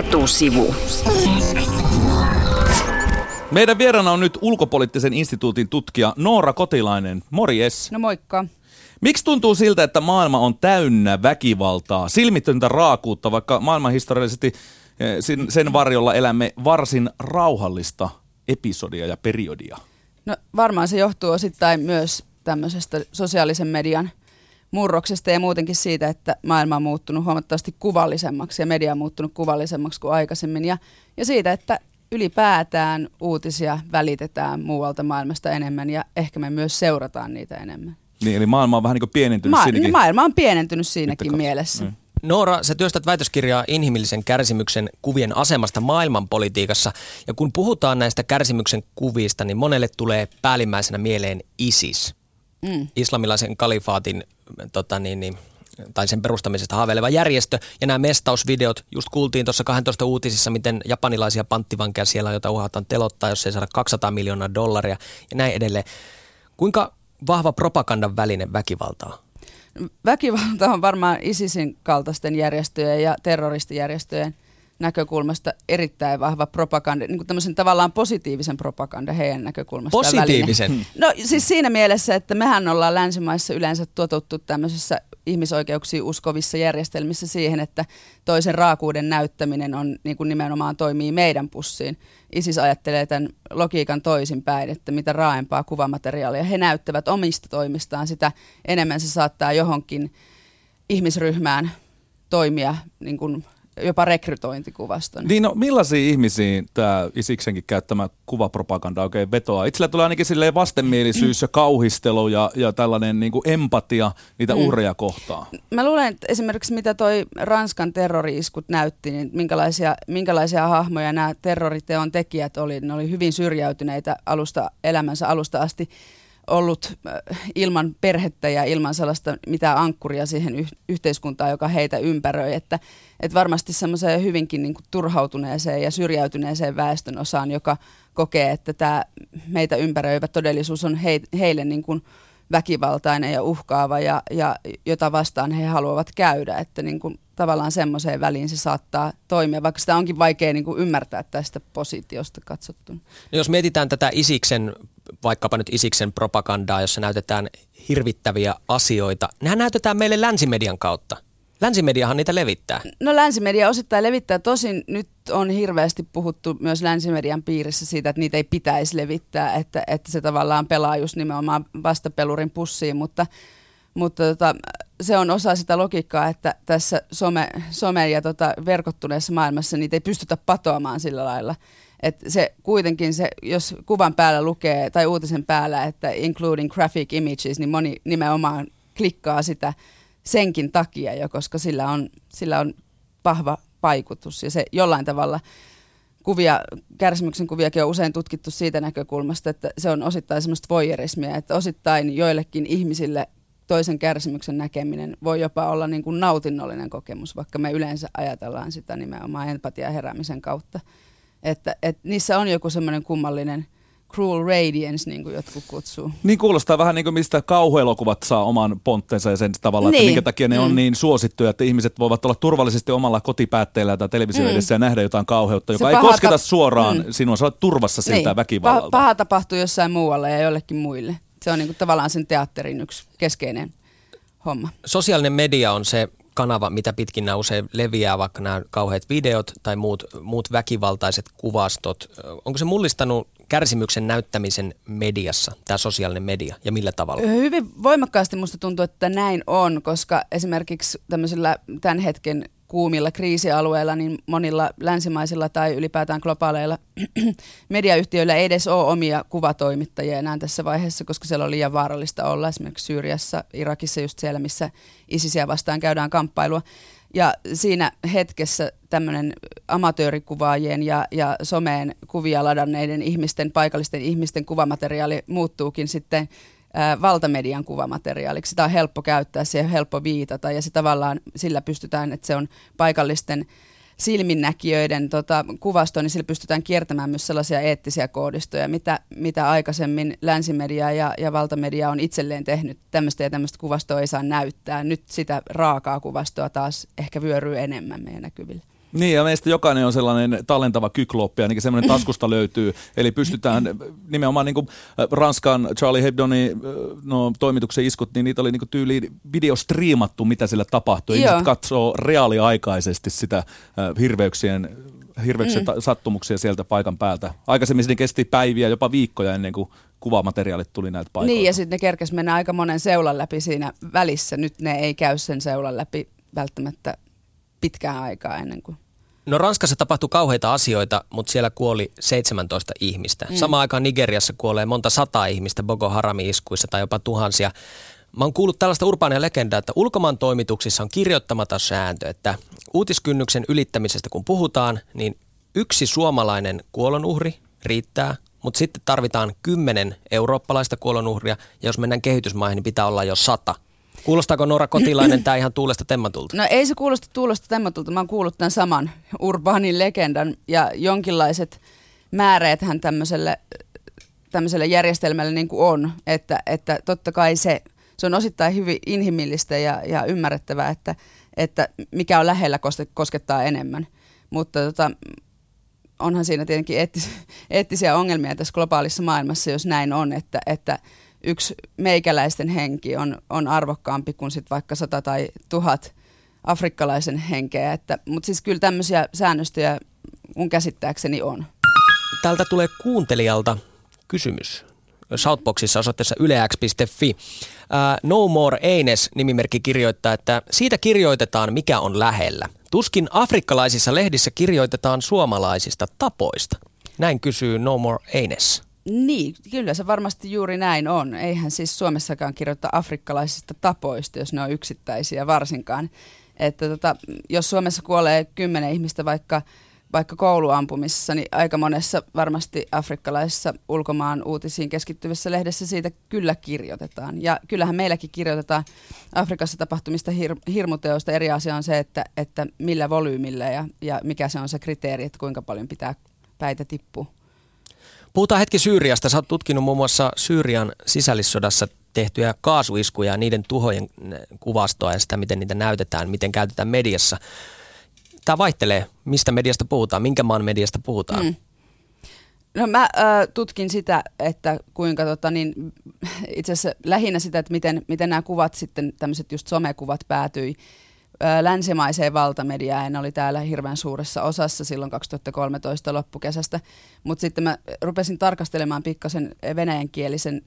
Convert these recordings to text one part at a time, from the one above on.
Etusivu. Meidän vieraana on nyt ulkopoliittisen instituutin tutkija Noora Kotilainen. Morjes. No moikka. Miksi tuntuu siltä, että maailma on täynnä väkivaltaa, silmitöntä raakuutta, vaikka maailmanhistoriallisesti eh, sen varjolla elämme varsin rauhallista episodia ja periodia? No varmaan se johtuu osittain myös tämmöisestä sosiaalisen median murroksesta ja muutenkin siitä, että maailma on muuttunut huomattavasti kuvallisemmaksi ja media on muuttunut kuvallisemmaksi kuin aikaisemmin. Ja, ja siitä, että ylipäätään uutisia välitetään muualta maailmasta enemmän ja ehkä me myös seurataan niitä enemmän. Niin, eli maailma on vähän niin kuin pienentynyt Ma- siinäkin. Maailma on pienentynyt siinäkin mielessä. Mm. Noora, sä työstät väitöskirjaa inhimillisen kärsimyksen kuvien asemasta maailmanpolitiikassa. Ja kun puhutaan näistä kärsimyksen kuvista, niin monelle tulee päällimmäisenä mieleen ISIS. Mm. Islamilaisen kalifaatin tota niin, niin, tai sen perustamisesta haaveileva järjestö. Ja nämä mestausvideot, just kuultiin tuossa 12 uutisissa, miten japanilaisia panttivankeja siellä joita uhataan telottaa, jos ei saada 200 miljoonaa dollaria ja näin edelleen. Kuinka vahva propagandan väline väkivaltaa? Väkivalta on varmaan ISISin kaltaisten järjestöjen ja terroristijärjestöjen näkökulmasta erittäin vahva propaganda, niin kuin tämmöisen tavallaan positiivisen propaganda heidän näkökulmasta. Positiivisen? Väline. No siis siinä mielessä, että mehän ollaan länsimaissa yleensä totuttu tämmöisessä ihmisoikeuksiin uskovissa järjestelmissä siihen, että toisen raakuuden näyttäminen on niin kuin nimenomaan toimii meidän pussiin. ISIS ajattelee tämän logiikan toisinpäin, että mitä raaempaa kuvamateriaalia he näyttävät omista toimistaan, sitä enemmän se saattaa johonkin ihmisryhmään toimia niin kuin jopa rekrytointikuvaston. Niin no, millaisia ihmisiä tämä Isiksenkin käyttämä kuvapropaganda oikein vetoaa? Itsellä tulee ainakin silleen vastenmielisyys ja kauhistelu ja, ja tällainen niin kuin empatia niitä mm. uhreja kohtaan. Mä luulen, että esimerkiksi mitä toi Ranskan terroriiskut näytti, niin minkälaisia, minkälaisia hahmoja nämä terroriteon tekijät oli. Ne oli hyvin syrjäytyneitä alusta, elämänsä alusta asti ollut äh, ilman perhettä ja ilman sellaista mitään ankkuria siihen yh- yhteiskuntaan, joka heitä ympäröi. Että, että varmasti semmoiseen hyvinkin niin kuin turhautuneeseen ja syrjäytyneeseen väestön osaan, joka kokee, että tämä meitä ympäröivä todellisuus on he, heille niin kuin väkivaltainen ja uhkaava ja, ja jota vastaan he haluavat käydä. Että niin kuin tavallaan semmoiseen väliin se saattaa toimia, vaikka sitä onkin vaikea niin kuin ymmärtää tästä positiosta katsottuna. No jos mietitään tätä Isiksen, vaikkapa nyt Isiksen propagandaa, jossa näytetään hirvittäviä asioita, nehän näytetään meille länsimedian kautta. Länsimediahan niitä levittää. No länsimedia osittain levittää. Tosin nyt on hirveästi puhuttu myös länsimedian piirissä siitä, että niitä ei pitäisi levittää, että, että se tavallaan pelaa just nimenomaan vastapelurin pussiin, mutta, mutta tota, se on osa sitä logiikkaa, että tässä some, some ja tota verkottuneessa maailmassa niitä ei pystytä patoamaan sillä lailla. Että se kuitenkin, se, jos kuvan päällä lukee tai uutisen päällä, että including graphic images, niin moni nimenomaan klikkaa sitä senkin takia jo, koska sillä on, sillä on vahva vaikutus ja se jollain tavalla kuvia, kärsimyksen kuviakin on usein tutkittu siitä näkökulmasta, että se on osittain semmoista voyerismia, että osittain joillekin ihmisille toisen kärsimyksen näkeminen voi jopa olla niin kuin nautinnollinen kokemus, vaikka me yleensä ajatellaan sitä nimenomaan empatia heräämisen kautta. Että, että niissä on joku semmoinen kummallinen cruel radiance, niin kuin jotkut kutsuu. Niin kuulostaa vähän niin kuin mistä kauhuelokuvat saa oman pontteensa ja sen tavalla, niin. että minkä takia ne mm. on niin suosittuja, että ihmiset voivat olla turvallisesti omalla kotipäätteellä tai televisio mm. edessä ja nähdä jotain kauheutta, joka Se ei kosketa ta- suoraan mm. sinua, sä olet turvassa siltä niin. väkivallalta. Paha, paha tapahtuu jossain muualla ja jollekin muille. Se on niin kuin tavallaan sen teatterin yksi keskeinen homma. Sosiaalinen media on se kanava, mitä pitkin nämä usein leviää, vaikka nämä kauheat videot tai muut, muut väkivaltaiset kuvastot. Onko se mullistanut kärsimyksen näyttämisen mediassa, tämä sosiaalinen media, ja millä tavalla? Hyvin voimakkaasti musta tuntuu, että näin on, koska esimerkiksi tämmöisillä tämän hetken kuumilla kriisialueilla, niin monilla länsimaisilla tai ylipäätään globaaleilla mediayhtiöillä ei edes ole omia kuvatoimittajia enää tässä vaiheessa, koska siellä on liian vaarallista olla esimerkiksi Syyriassa, Irakissa just siellä, missä ISISiä vastaan käydään kamppailua. Ja siinä hetkessä tämmöinen amatöörikuvaajien ja, ja someen kuvia ladanneiden ihmisten, paikallisten ihmisten kuvamateriaali muuttuukin sitten valtamedian kuvamateriaaliksi. Sitä on helppo käyttää, se on helppo viitata ja se tavallaan sillä pystytään, että se on paikallisten silminnäkijöiden tota, kuvasto, niin sillä pystytään kiertämään myös sellaisia eettisiä koodistoja, mitä, mitä aikaisemmin länsimedia ja, ja valtamedia on itselleen tehnyt. Tämmöistä ja tämmöistä kuvastoa ei saa näyttää. Nyt sitä raakaa kuvastoa taas ehkä vyöryy enemmän meidän näkyville. Niin, ja meistä jokainen on sellainen talentava kykloppi, ainakin semmoinen taskusta löytyy. Eli pystytään nimenomaan niin kuin Ranskan Charlie Hebdonin no, toimituksen iskut, niin niitä oli niin tyyliin videostriimattu, mitä sillä tapahtui. Ihmiset katsoo reaaliaikaisesti sitä hirveyksien hirveyksien mm. sattumuksia sieltä paikan päältä. Aikaisemmin ne kesti päiviä, jopa viikkoja ennen kuin kuvamateriaalit tuli näitä paikoilta. Niin, ja sitten ne kerkes mennä aika monen seulan läpi siinä välissä. Nyt ne ei käy sen seulan läpi välttämättä pitkään aikaa ennen kuin No Ranskassa tapahtui kauheita asioita, mutta siellä kuoli 17 ihmistä. Mm. Samaan aikaan Nigeriassa kuolee monta sataa ihmistä Boko Harami-iskuissa tai jopa tuhansia. Mä oon kuullut tällaista urbaania legendaa, että ulkomaan toimituksissa on kirjoittamaton sääntö, että uutiskynnyksen ylittämisestä kun puhutaan, niin yksi suomalainen kuolonuhri riittää, mutta sitten tarvitaan kymmenen eurooppalaista kuolonuhria, ja jos mennään kehitysmaihin, niin pitää olla jo sata – Kuulostaako Noora Kotilainen tämä ihan tuulesta temmatulta? No ei se kuulosta tuulesta temmatulta. Mä oon kuullut tämän saman urbaanin legendan ja jonkinlaiset määreethän tämmöiselle, tämmöiselle järjestelmälle niin kuin on. Että, että totta kai se, se on osittain hyvin inhimillistä ja, ja ymmärrettävää, että, että mikä on lähellä koskettaa enemmän. Mutta tota, onhan siinä tietenkin eettis, eettisiä ongelmia tässä globaalissa maailmassa, jos näin on, että, että yksi meikäläisten henki on, on arvokkaampi kuin sit vaikka sata tai tuhat afrikkalaisen henkeä. Mutta siis kyllä tämmöisiä säännöstöjä mun käsittääkseni on. Täältä tulee kuuntelijalta kysymys. Southboxissa osoitteessa yleäks.fi. Uh, no More Eines nimimerkki kirjoittaa, että siitä kirjoitetaan mikä on lähellä. Tuskin afrikkalaisissa lehdissä kirjoitetaan suomalaisista tapoista. Näin kysyy No More Eines. Niin, kyllä se varmasti juuri näin on. Eihän siis Suomessakaan kirjoita afrikkalaisista tapoista, jos ne on yksittäisiä varsinkaan. Että tota, jos Suomessa kuolee kymmenen ihmistä vaikka, vaikka kouluampumisessa, niin aika monessa varmasti afrikkalaisessa ulkomaan uutisiin keskittyvässä lehdessä siitä kyllä kirjoitetaan. Ja kyllähän meilläkin kirjoitetaan Afrikassa tapahtumista hir- hirmuteoista. Eri asia on se, että, että millä volyymillä ja, ja mikä se on se kriteeri, että kuinka paljon pitää päitä tippua. Puhutaan hetki Syyriasta. Sä oot tutkinut muun muassa Syyrian sisällissodassa tehtyjä kaasuiskuja ja niiden tuhojen kuvastoa ja sitä, miten niitä näytetään, miten käytetään mediassa. Tämä vaihtelee, mistä mediasta puhutaan, minkä maan mediasta puhutaan. Mm. No mä äh, tutkin sitä, että kuinka tota, niin, itse asiassa lähinnä sitä, että miten, miten nämä kuvat sitten, tämmöiset just somekuvat päätyi länsimaiseen valtamediaan. oli täällä hirveän suuressa osassa silloin 2013 loppukesästä. Mutta sitten mä rupesin tarkastelemaan pikkasen venäjän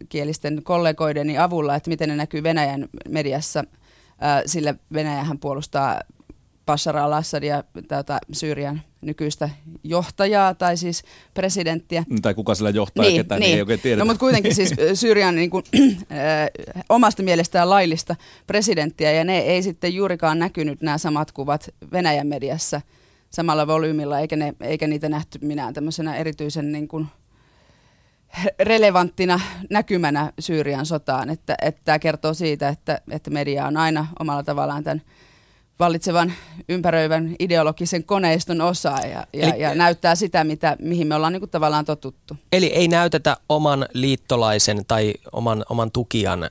kielisten kollegoideni avulla, että miten ne näkyy Venäjän mediassa. Sillä Venäjähän puolustaa Bashar al-Assadia, tätä Syyrian nykyistä johtajaa tai siis presidenttiä. Tai kuka sillä johtaa niin, ketään, niin. niin ei oikein tiedetä. No mutta kuitenkin siis Syyrian niin kuin, äh, omasta mielestään laillista presidenttiä ja ne ei sitten juurikaan näkynyt nämä samat kuvat Venäjän mediassa samalla volyymilla eikä, ne, eikä niitä nähty minään tämmöisenä erityisen niin kuin, relevanttina näkymänä Syyrian sotaan. Että, että tämä kertoo siitä, että, että media on aina omalla tavallaan tämän vallitsevan ympäröivän ideologisen koneiston osa ja, ja, eli, ja näyttää sitä, mitä, mihin me ollaan niin kuin tavallaan totuttu. Eli ei näytetä oman liittolaisen tai oman, oman tukijan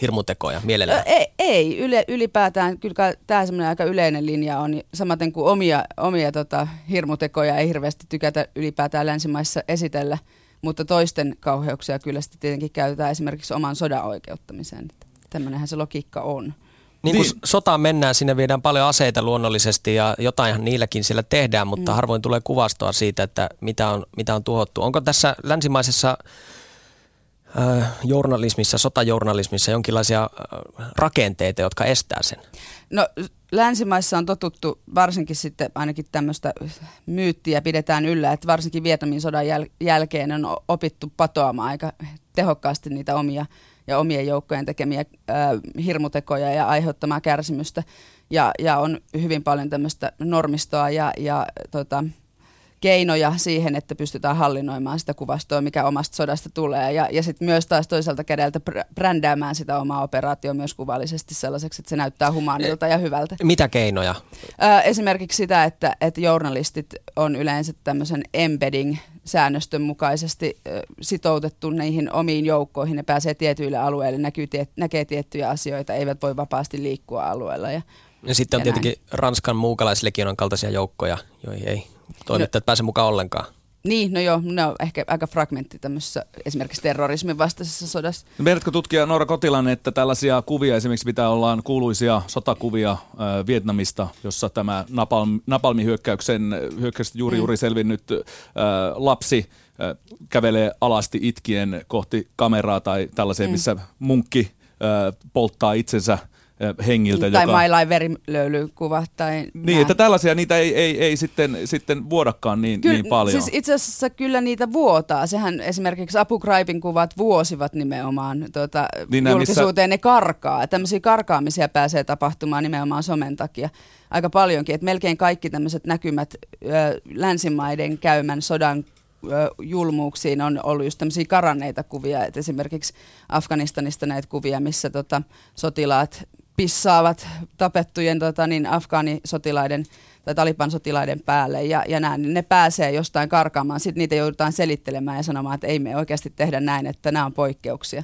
hirmutekoja mielellään? Ei, ei yle, ylipäätään. Kyllä tämä semmoinen aika yleinen linja on. Samaten kuin omia, omia tota, hirmutekoja ei hirveästi tykätä ylipäätään länsimaissa esitellä, mutta toisten kauheuksia kyllä sitten tietenkin käytetään esimerkiksi oman sodan oikeuttamiseen. Tämmöinenhän se logiikka on. Niin kuin niin. sotaan mennään, sinne viedään paljon aseita luonnollisesti ja jotainhan niilläkin siellä tehdään, mutta mm. harvoin tulee kuvastoa siitä, että mitä on, mitä on tuhottu. Onko tässä länsimaisessa äh, journalismissa, sotajournalismissa jonkinlaisia äh, rakenteita, jotka estää sen? No länsimaissa on totuttu varsinkin sitten ainakin tämmöistä myyttiä pidetään yllä, että varsinkin Vietnamin sodan jäl- jälkeen on opittu patoamaan aika tehokkaasti niitä omia ja omien joukkojen tekemiä ää, hirmutekoja ja aiheuttamaa kärsimystä. Ja, ja on hyvin paljon tämmöistä normistoa ja, ja tota, keinoja siihen, että pystytään hallinnoimaan sitä kuvastoa, mikä omasta sodasta tulee. Ja, ja sitten myös taas toiselta kädeltä brändäämään sitä omaa operaatio myös kuvallisesti sellaiseksi, että se näyttää humaanilta ja hyvältä. Mitä keinoja? Ää, esimerkiksi sitä, että, että journalistit on yleensä tämmöisen embedding säännöstön mukaisesti sitoutettu niihin omiin joukkoihin. Ne pääsee tietyille alueille, näkyy, tie, näkee tiettyjä asioita, eivät voi vapaasti liikkua alueella. Ja, ja sitten on ja tietenkin näin. Ranskan muukalaislegionan kaltaisia joukkoja, joihin ei toimittajat no, pääse mukaan ollenkaan. Niin, no joo, ne on ehkä aika fragmentti tämmöisessä esimerkiksi terrorismin vastaisessa sodassa. No, Meidätkö tutkija Noora Kotilan, että tällaisia kuvia esimerkiksi mitä ollaan kuuluisia sotakuvia äh, Vietnamista, jossa tämä napalm, napalmihyökkäyksen hyökkäyksestä juuri mm. juuri selvinnyt äh, lapsi äh, kävelee alasti itkien kohti kameraa tai tällaisia, mm. missä munkki äh, polttaa itsensä – hengiltä. Tai joka... mailain verilöylykuva. Tai niin, että tällaisia niitä ei, ei, ei sitten, sitten vuodakaan niin, kyllä, niin paljon. Siis itse asiassa kyllä niitä vuotaa. Sehän esimerkiksi Apu Ghraibin kuvat vuosivat nimenomaan tuota, niin julkisuuteen, missä... ne karkaa. Tämmöisiä karkaamisia pääsee tapahtumaan nimenomaan somen takia aika paljonkin. Että melkein kaikki tämmöiset näkymät ö, länsimaiden käymän sodan julmuuksiin on ollut just tämmöisiä karanneita kuvia, että esimerkiksi Afganistanista näitä kuvia, missä tota, sotilaat pissaavat tapettujen tota, niin afgaanisotilaiden tai Taliban-sotilaiden päälle ja, ja näin, niin ne pääsee jostain karkaamaan. Sitten niitä joudutaan selittelemään ja sanomaan, että ei me oikeasti tehdä näin, että nämä on poikkeuksia.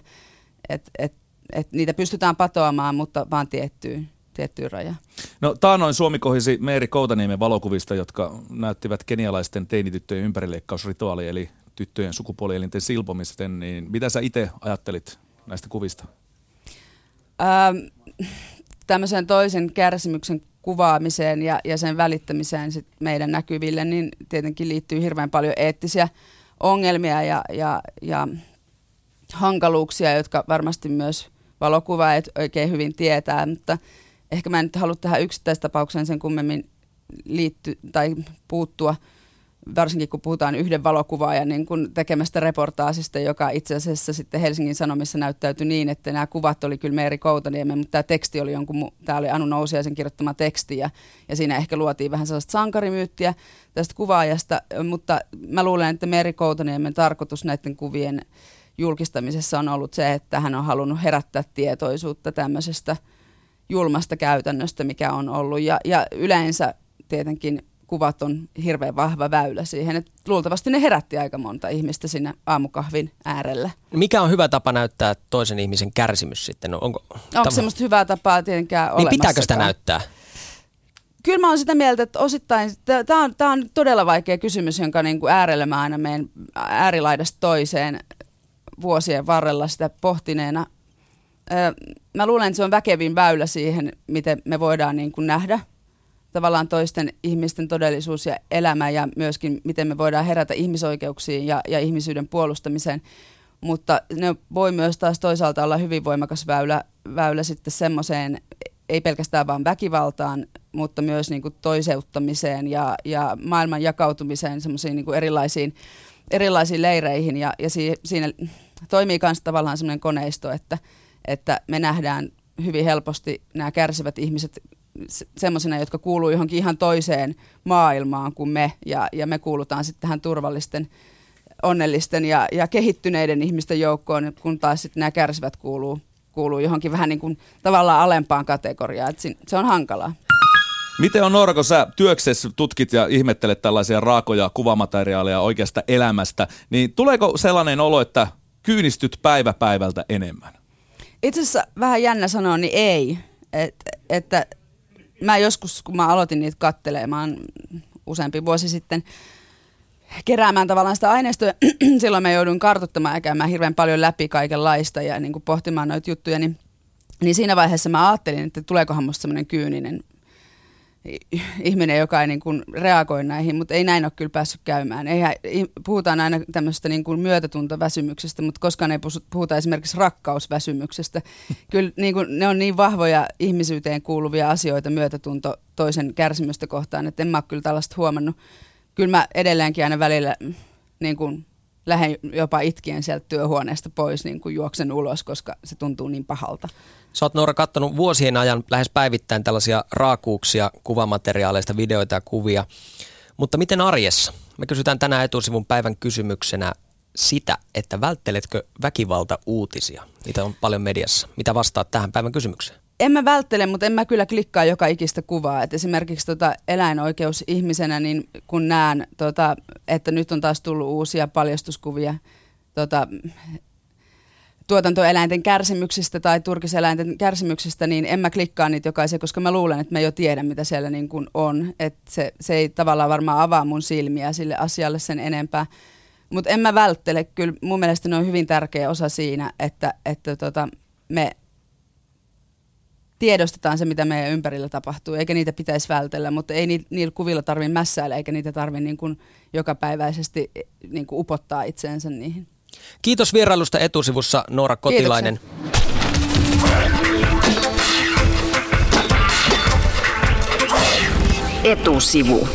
Et, et, et niitä pystytään patoamaan, mutta vaan tiettyyn, tiettyyn rajaan. No taanoin Suomi kohisi Meeri Koutaniemen valokuvista, jotka näyttivät kenialaisten teinityttöjen ympärileikkausrituaalia, eli tyttöjen sukupuolielinten silpomisten, niin mitä sä itse ajattelit näistä kuvista? Ähm, tämmöisen toisen kärsimyksen kuvaamiseen ja, ja sen välittämiseen sit meidän näkyville, niin tietenkin liittyy hirveän paljon eettisiä ongelmia ja, ja, ja hankaluuksia, jotka varmasti myös valokuvaajat oikein hyvin tietää, mutta ehkä mä en nyt halua tähän yksittäistapaukseen sen kummemmin liitty, tai puuttua – varsinkin kun puhutaan yhden valokuvaajan niin kun tekemästä reportaasista, joka itse asiassa sitten Helsingin Sanomissa näyttäytyi niin, että nämä kuvat oli kyllä Meeri Koutaniemen, mutta tämä teksti oli jonkun, tämä oli Anu Nousiaisen kirjoittama teksti ja, ja siinä ehkä luotiin vähän sellaista sankarimyyttiä tästä kuvaajasta, mutta mä luulen, että Meeri Koutaniemen tarkoitus näiden kuvien julkistamisessa on ollut se, että hän on halunnut herättää tietoisuutta tämmöisestä julmasta käytännöstä, mikä on ollut. Ja, ja yleensä tietenkin kuvat on hirveän vahva väylä siihen. Et luultavasti ne herätti aika monta ihmistä sinne aamukahvin äärellä. Mikä on hyvä tapa näyttää toisen ihmisen kärsimys sitten? No, onko onko semmoista hyvää tapaa tietenkään niin pitääkö sitä näyttää? Kyllä mä oon sitä mieltä, että osittain, tämä on, on todella vaikea kysymys, jonka niin kuin äärelle mä aina menen äärilaidasta toiseen vuosien varrella sitä pohtineena. Mä luulen, että se on väkevin väylä siihen, miten me voidaan niin kuin nähdä tavallaan toisten ihmisten todellisuus ja elämä ja myöskin miten me voidaan herätä ihmisoikeuksiin ja, ja ihmisyyden puolustamiseen. Mutta ne voi myös taas toisaalta olla hyvin voimakas väylä, väylä sitten semmoiseen, ei pelkästään vain väkivaltaan, mutta myös niin kuin toiseuttamiseen ja, ja maailman jakautumiseen semmoisiin niin erilaisiin, erilaisiin leireihin. Ja, ja si, siinä toimii myös tavallaan semmoinen koneisto, että, että me nähdään hyvin helposti nämä kärsivät ihmiset semmoisina, jotka kuuluu johonkin ihan toiseen maailmaan kuin me, ja, ja me kuulutaan sitten tähän turvallisten, onnellisten ja, ja kehittyneiden ihmisten joukkoon, kun taas sitten nämä kärsivät kuuluu, kuuluu johonkin vähän niin kuin tavallaan alempaan kategoriaan, että se on hankalaa. Miten on Noora, kun sä työksessä tutkit ja ihmettelet tällaisia raakoja kuvamateriaaleja oikeasta elämästä, niin tuleeko sellainen olo, että kyynistyt päivä päivältä enemmän? Itse asiassa vähän jännä sanoa, niin ei. Et, että mä joskus, kun mä aloitin niitä kattelemaan useampi vuosi sitten, keräämään tavallaan sitä aineistoa, silloin mä joudun kartuttamaan ja käymään hirveän paljon läpi kaikenlaista ja niin kuin pohtimaan noita juttuja, niin, niin siinä vaiheessa mä ajattelin, että tuleekohan musta semmoinen kyyninen ihminen, joka ei niin kuin reagoi näihin, mutta ei näin ole kyllä päässyt käymään. Eihän, puhutaan aina tämmöistä niin kuin myötätuntoväsymyksestä, mutta koskaan ei puhuta esimerkiksi rakkausväsymyksestä. Kyllä niin kuin, ne on niin vahvoja ihmisyyteen kuuluvia asioita, myötätunto toisen kärsimystä kohtaan, että en mä ole kyllä tällaista huomannut. Kyllä mä edelleenkin aina välillä niin kuin, lähden jopa itkien sieltä työhuoneesta pois, niin kuin juoksen ulos, koska se tuntuu niin pahalta. Sä oot Noora kattonut vuosien ajan lähes päivittäin tällaisia raakuuksia kuvamateriaaleista, videoita ja kuvia. Mutta miten arjessa? Me kysytään tänään etusivun päivän kysymyksenä sitä, että vältteletkö väkivalta uutisia? Niitä on paljon mediassa. Mitä vastaat tähän päivän kysymykseen? En mä välttele, mutta en mä kyllä klikkaa joka ikistä kuvaa. Et esimerkiksi tota eläinoikeusihmisenä, niin kun näen, tota, että nyt on taas tullut uusia paljastuskuvia tota, tuotantoeläinten kärsimyksistä tai turkiseläinten kärsimyksistä, niin en mä klikkaa niitä jokaisen, koska mä luulen, että mä jo tiedän, mitä siellä niin kuin on. Et se, se ei tavallaan varmaan avaa mun silmiä sille asialle sen enempää. Mutta en mä välttele. Kyllä mun mielestä ne on hyvin tärkeä osa siinä, että, että tota, me tiedostetaan se, mitä meidän ympärillä tapahtuu, eikä niitä pitäisi vältellä, mutta ei niillä kuvilla tarvitse mässäillä, eikä niitä tarvitse niin kuin jokapäiväisesti niin kuin upottaa itseensä niihin. Kiitos vierailusta etusivussa Noora Kotilainen. Etusivu.